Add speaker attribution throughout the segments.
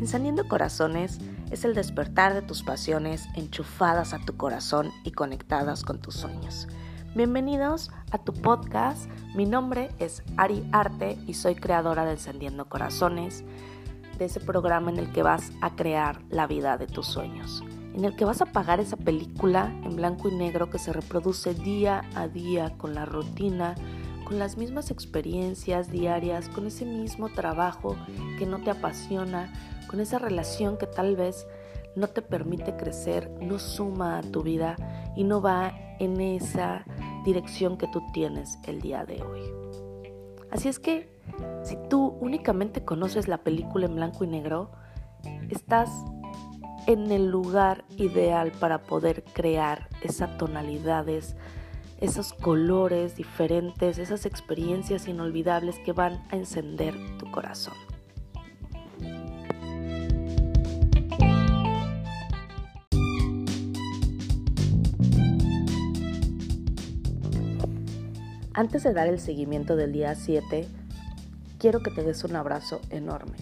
Speaker 1: Encendiendo Corazones es el despertar de tus pasiones enchufadas a tu corazón y conectadas con tus sueños. Bienvenidos a tu podcast. Mi nombre es Ari Arte y soy creadora de Encendiendo Corazones, de ese programa en el que vas a crear la vida de tus sueños, en el que vas a pagar esa película en blanco y negro que se reproduce día a día con la rutina, con las mismas experiencias diarias, con ese mismo trabajo que no te apasiona, con esa relación que tal vez no te permite crecer, no suma a tu vida y no va en esa dirección que tú tienes el día de hoy. Así es que si tú únicamente conoces la película en blanco y negro, estás en el lugar ideal para poder crear esas tonalidades, esos colores diferentes, esas experiencias inolvidables que van a encender tu corazón. Antes de dar el seguimiento del día 7, quiero que te des un abrazo enorme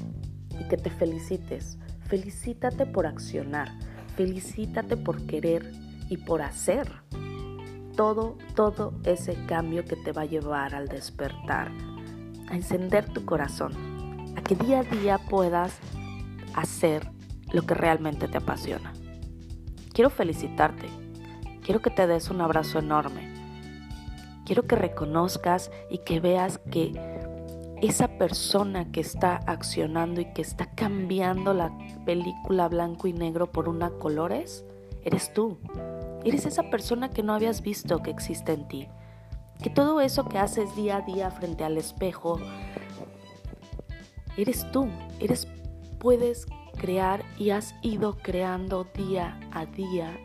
Speaker 1: y que te felicites. Felicítate por accionar, felicítate por querer y por hacer todo, todo ese cambio que te va a llevar al despertar, a encender tu corazón, a que día a día puedas hacer lo que realmente te apasiona. Quiero felicitarte, quiero que te des un abrazo enorme Quiero que reconozcas y que veas que esa persona que está accionando y que está cambiando la película blanco y negro por una colores, eres tú. Eres esa persona que no habías visto que existe en ti. Que todo eso que haces día a día frente al espejo, eres tú. Eres puedes crear y has ido creando día a día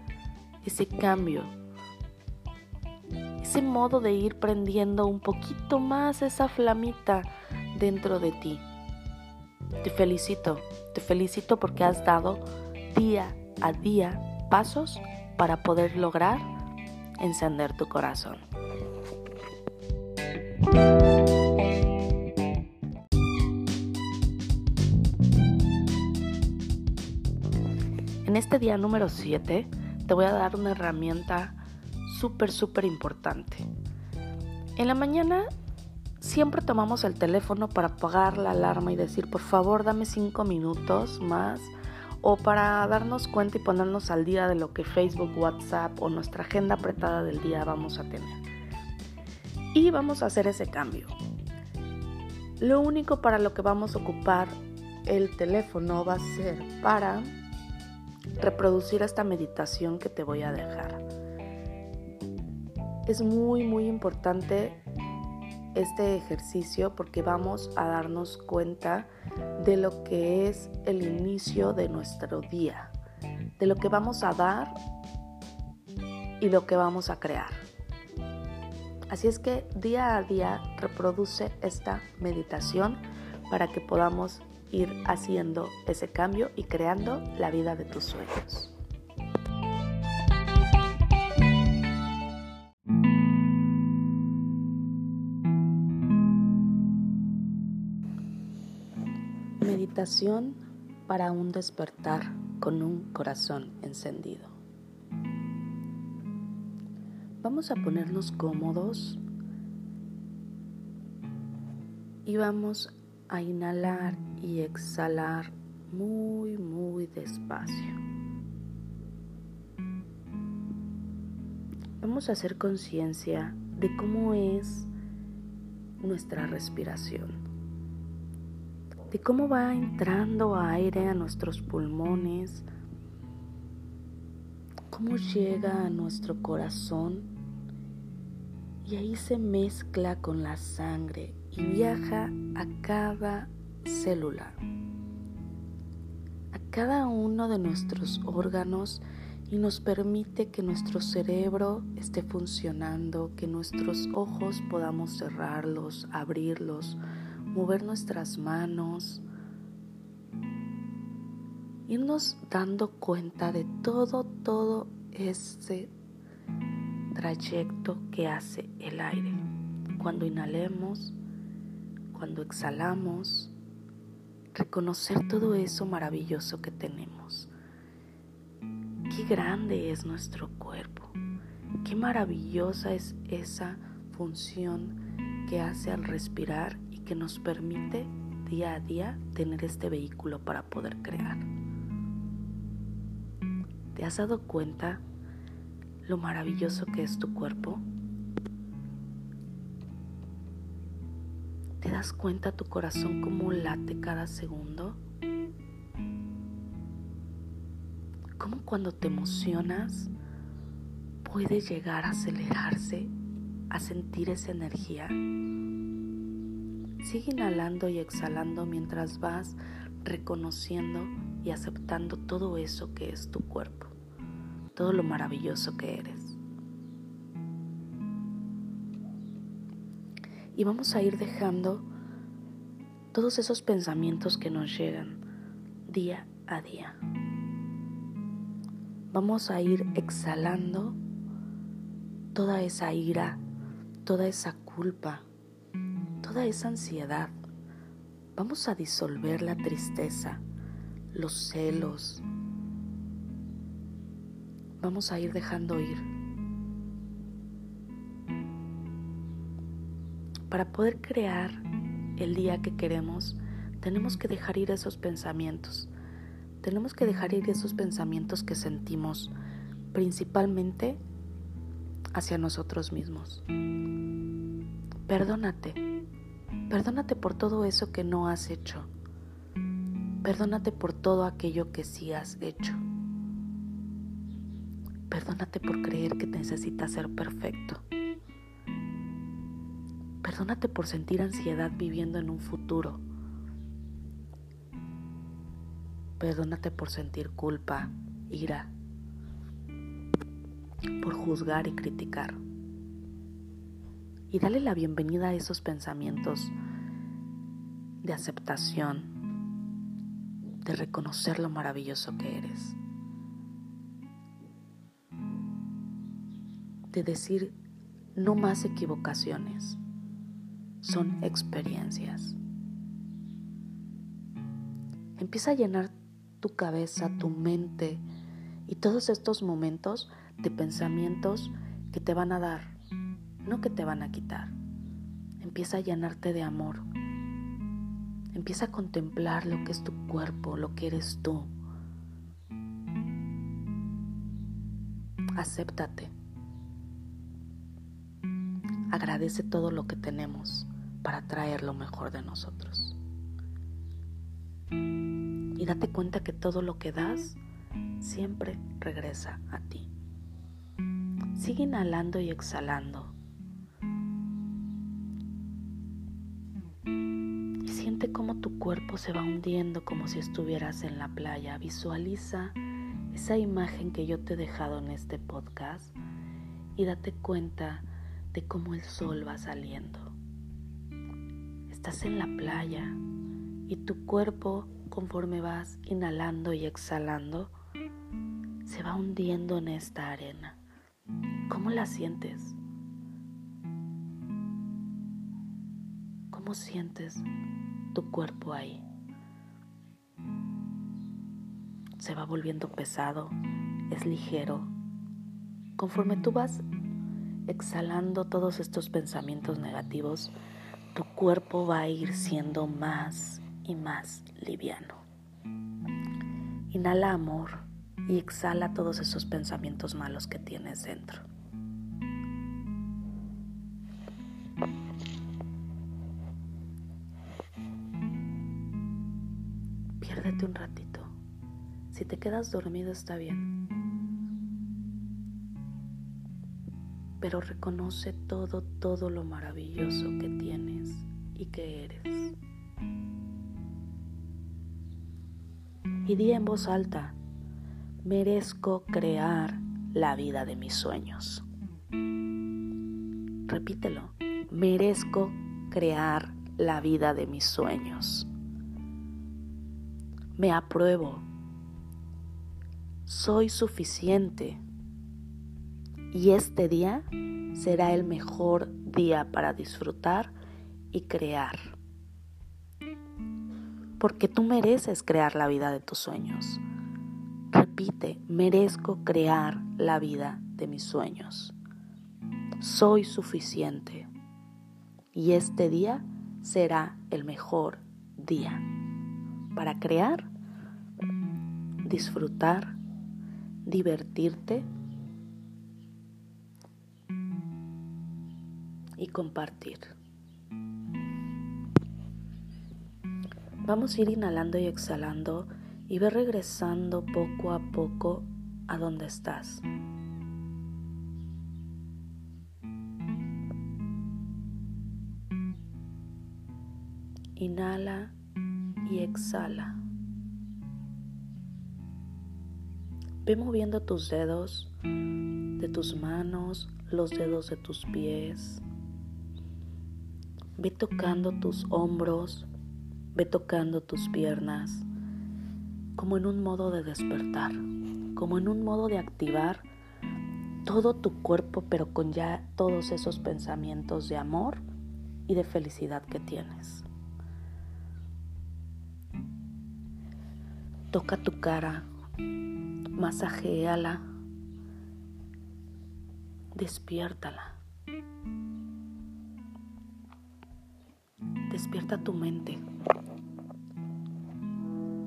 Speaker 1: ese cambio ese modo de ir prendiendo un poquito más esa flamita dentro de ti. Te felicito, te felicito porque has dado día a día pasos para poder lograr encender tu corazón. En este día número 7 te voy a dar una herramienta súper, súper importante. En la mañana siempre tomamos el teléfono para apagar la alarma y decir, por favor, dame cinco minutos más, o para darnos cuenta y ponernos al día de lo que Facebook, WhatsApp o nuestra agenda apretada del día vamos a tener. Y vamos a hacer ese cambio. Lo único para lo que vamos a ocupar el teléfono va a ser para reproducir esta meditación que te voy a dejar es muy muy importante este ejercicio porque vamos a darnos cuenta de lo que es el inicio de nuestro día, de lo que vamos a dar y lo que vamos a crear. Así es que día a día reproduce esta meditación para que podamos ir haciendo ese cambio y creando la vida de tus sueños. Para un despertar con un corazón encendido. Vamos a ponernos cómodos y vamos a inhalar y exhalar muy, muy despacio. Vamos a hacer conciencia de cómo es nuestra respiración de cómo va entrando aire a nuestros pulmones, cómo llega a nuestro corazón y ahí se mezcla con la sangre y viaja a cada célula, a cada uno de nuestros órganos y nos permite que nuestro cerebro esté funcionando, que nuestros ojos podamos cerrarlos, abrirlos, mover nuestras manos irnos dando cuenta de todo, todo ese trayecto que hace el aire. Cuando inhalemos, cuando exhalamos, reconocer todo eso maravilloso que tenemos. Qué grande es nuestro cuerpo, qué maravillosa es esa función que hace al respirar que nos permite día a día tener este vehículo para poder crear. ¿Te has dado cuenta lo maravilloso que es tu cuerpo? ¿Te das cuenta tu corazón cómo late cada segundo? ¿Cómo cuando te emocionas puede llegar a acelerarse, a sentir esa energía? Sigue inhalando y exhalando mientras vas reconociendo y aceptando todo eso que es tu cuerpo, todo lo maravilloso que eres. Y vamos a ir dejando todos esos pensamientos que nos llegan día a día. Vamos a ir exhalando toda esa ira, toda esa culpa, toda esa ansiedad. Vamos a disolver la tristeza, los celos. Vamos a ir dejando ir. Para poder crear el día que queremos, tenemos que dejar ir esos pensamientos. Tenemos que dejar ir esos pensamientos que sentimos, principalmente hacia nosotros mismos. Perdónate. Perdónate por todo eso que no has hecho. Perdónate por todo aquello que sí has hecho. Perdónate por creer que necesitas ser perfecto. Perdónate por sentir ansiedad viviendo en un futuro. Perdónate por sentir culpa, ira, por juzgar y criticar y dale la bienvenida a esos pensamientos de aceptación, de reconocer lo maravilloso que eres, de decir no más equivocaciones, son experiencias. Empieza a llenar tu cabeza, tu mente y todos estos momentos de pensamientos que te van a dar no que te van a quitar. Empieza a llenarte de amor. Empieza a contemplar lo que es tu cuerpo, lo que eres tú. Acéptate. Agradece todo lo que tenemos para traer lo mejor de nosotros. Y date cuenta que todo lo que das siempre regresa a ti. Sigue inhalando y exhalando cómo tu cuerpo se va hundiendo como si estuvieras en la playa. Visualiza esa imagen que yo te he dejado en este podcast y date cuenta de cómo el sol va saliendo. Estás en la playa y tu cuerpo, conforme vas inhalando y exhalando, se va hundiendo en esta arena. ¿Cómo la sientes? ¿Cómo sientes tu cuerpo ahí. Se va volviendo pesado, es ligero. Conforme tú vas exhalando todos estos pensamientos negativos, tu cuerpo va a ir siendo más y más liviano. Inhala amor y exhala todos esos pensamientos malos que tienes dentro. Un ratito. Si te quedas dormido está bien. Pero reconoce todo, todo lo maravilloso que tienes y que eres. Y di en voz alta, merezco crear la vida de mis sueños. Repítelo, merezco crear la vida de mis sueños. Me apruebo, soy suficiente. Y este día será el mejor día para disfrutar y crear. Porque tú mereces crear la vida de tus sueños. Repite, merezco crear la vida de mis sueños. Soy suficiente. Y este día será el mejor día para crear, disfrutar, divertirte y compartir. Vamos a ir inhalando y exhalando y ve regresando poco a poco a donde estás. Inhala y exhala. Ve moviendo tus dedos de tus manos, los dedos de tus pies. Ve tocando tus hombros, ve tocando tus piernas, como en un modo de despertar, como en un modo de activar todo tu cuerpo, pero con ya todos esos pensamientos de amor y de felicidad que tienes. Toca tu cara, masajéala, despiértala. Despierta tu mente.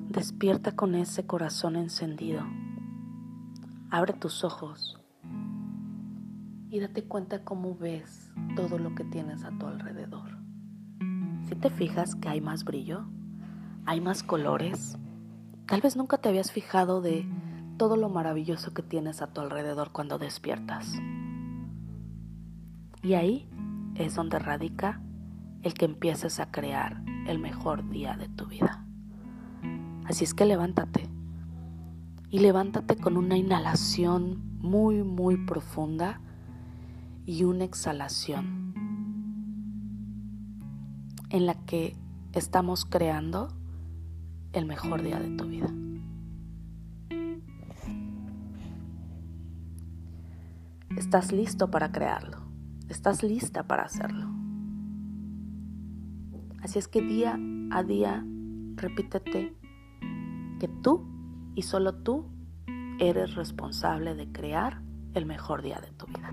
Speaker 1: Despierta con ese corazón encendido. Abre tus ojos y date cuenta cómo ves todo lo que tienes a tu alrededor. Si te fijas que hay más brillo, hay más colores, Tal vez nunca te habías fijado de todo lo maravilloso que tienes a tu alrededor cuando despiertas. Y ahí es donde radica el que empieces a crear el mejor día de tu vida. Así es que levántate. Y levántate con una inhalación muy, muy profunda y una exhalación en la que estamos creando el mejor día de tu vida. Estás listo para crearlo. Estás lista para hacerlo. Así es que día a día repítete que tú y solo tú eres responsable de crear el mejor día de tu vida.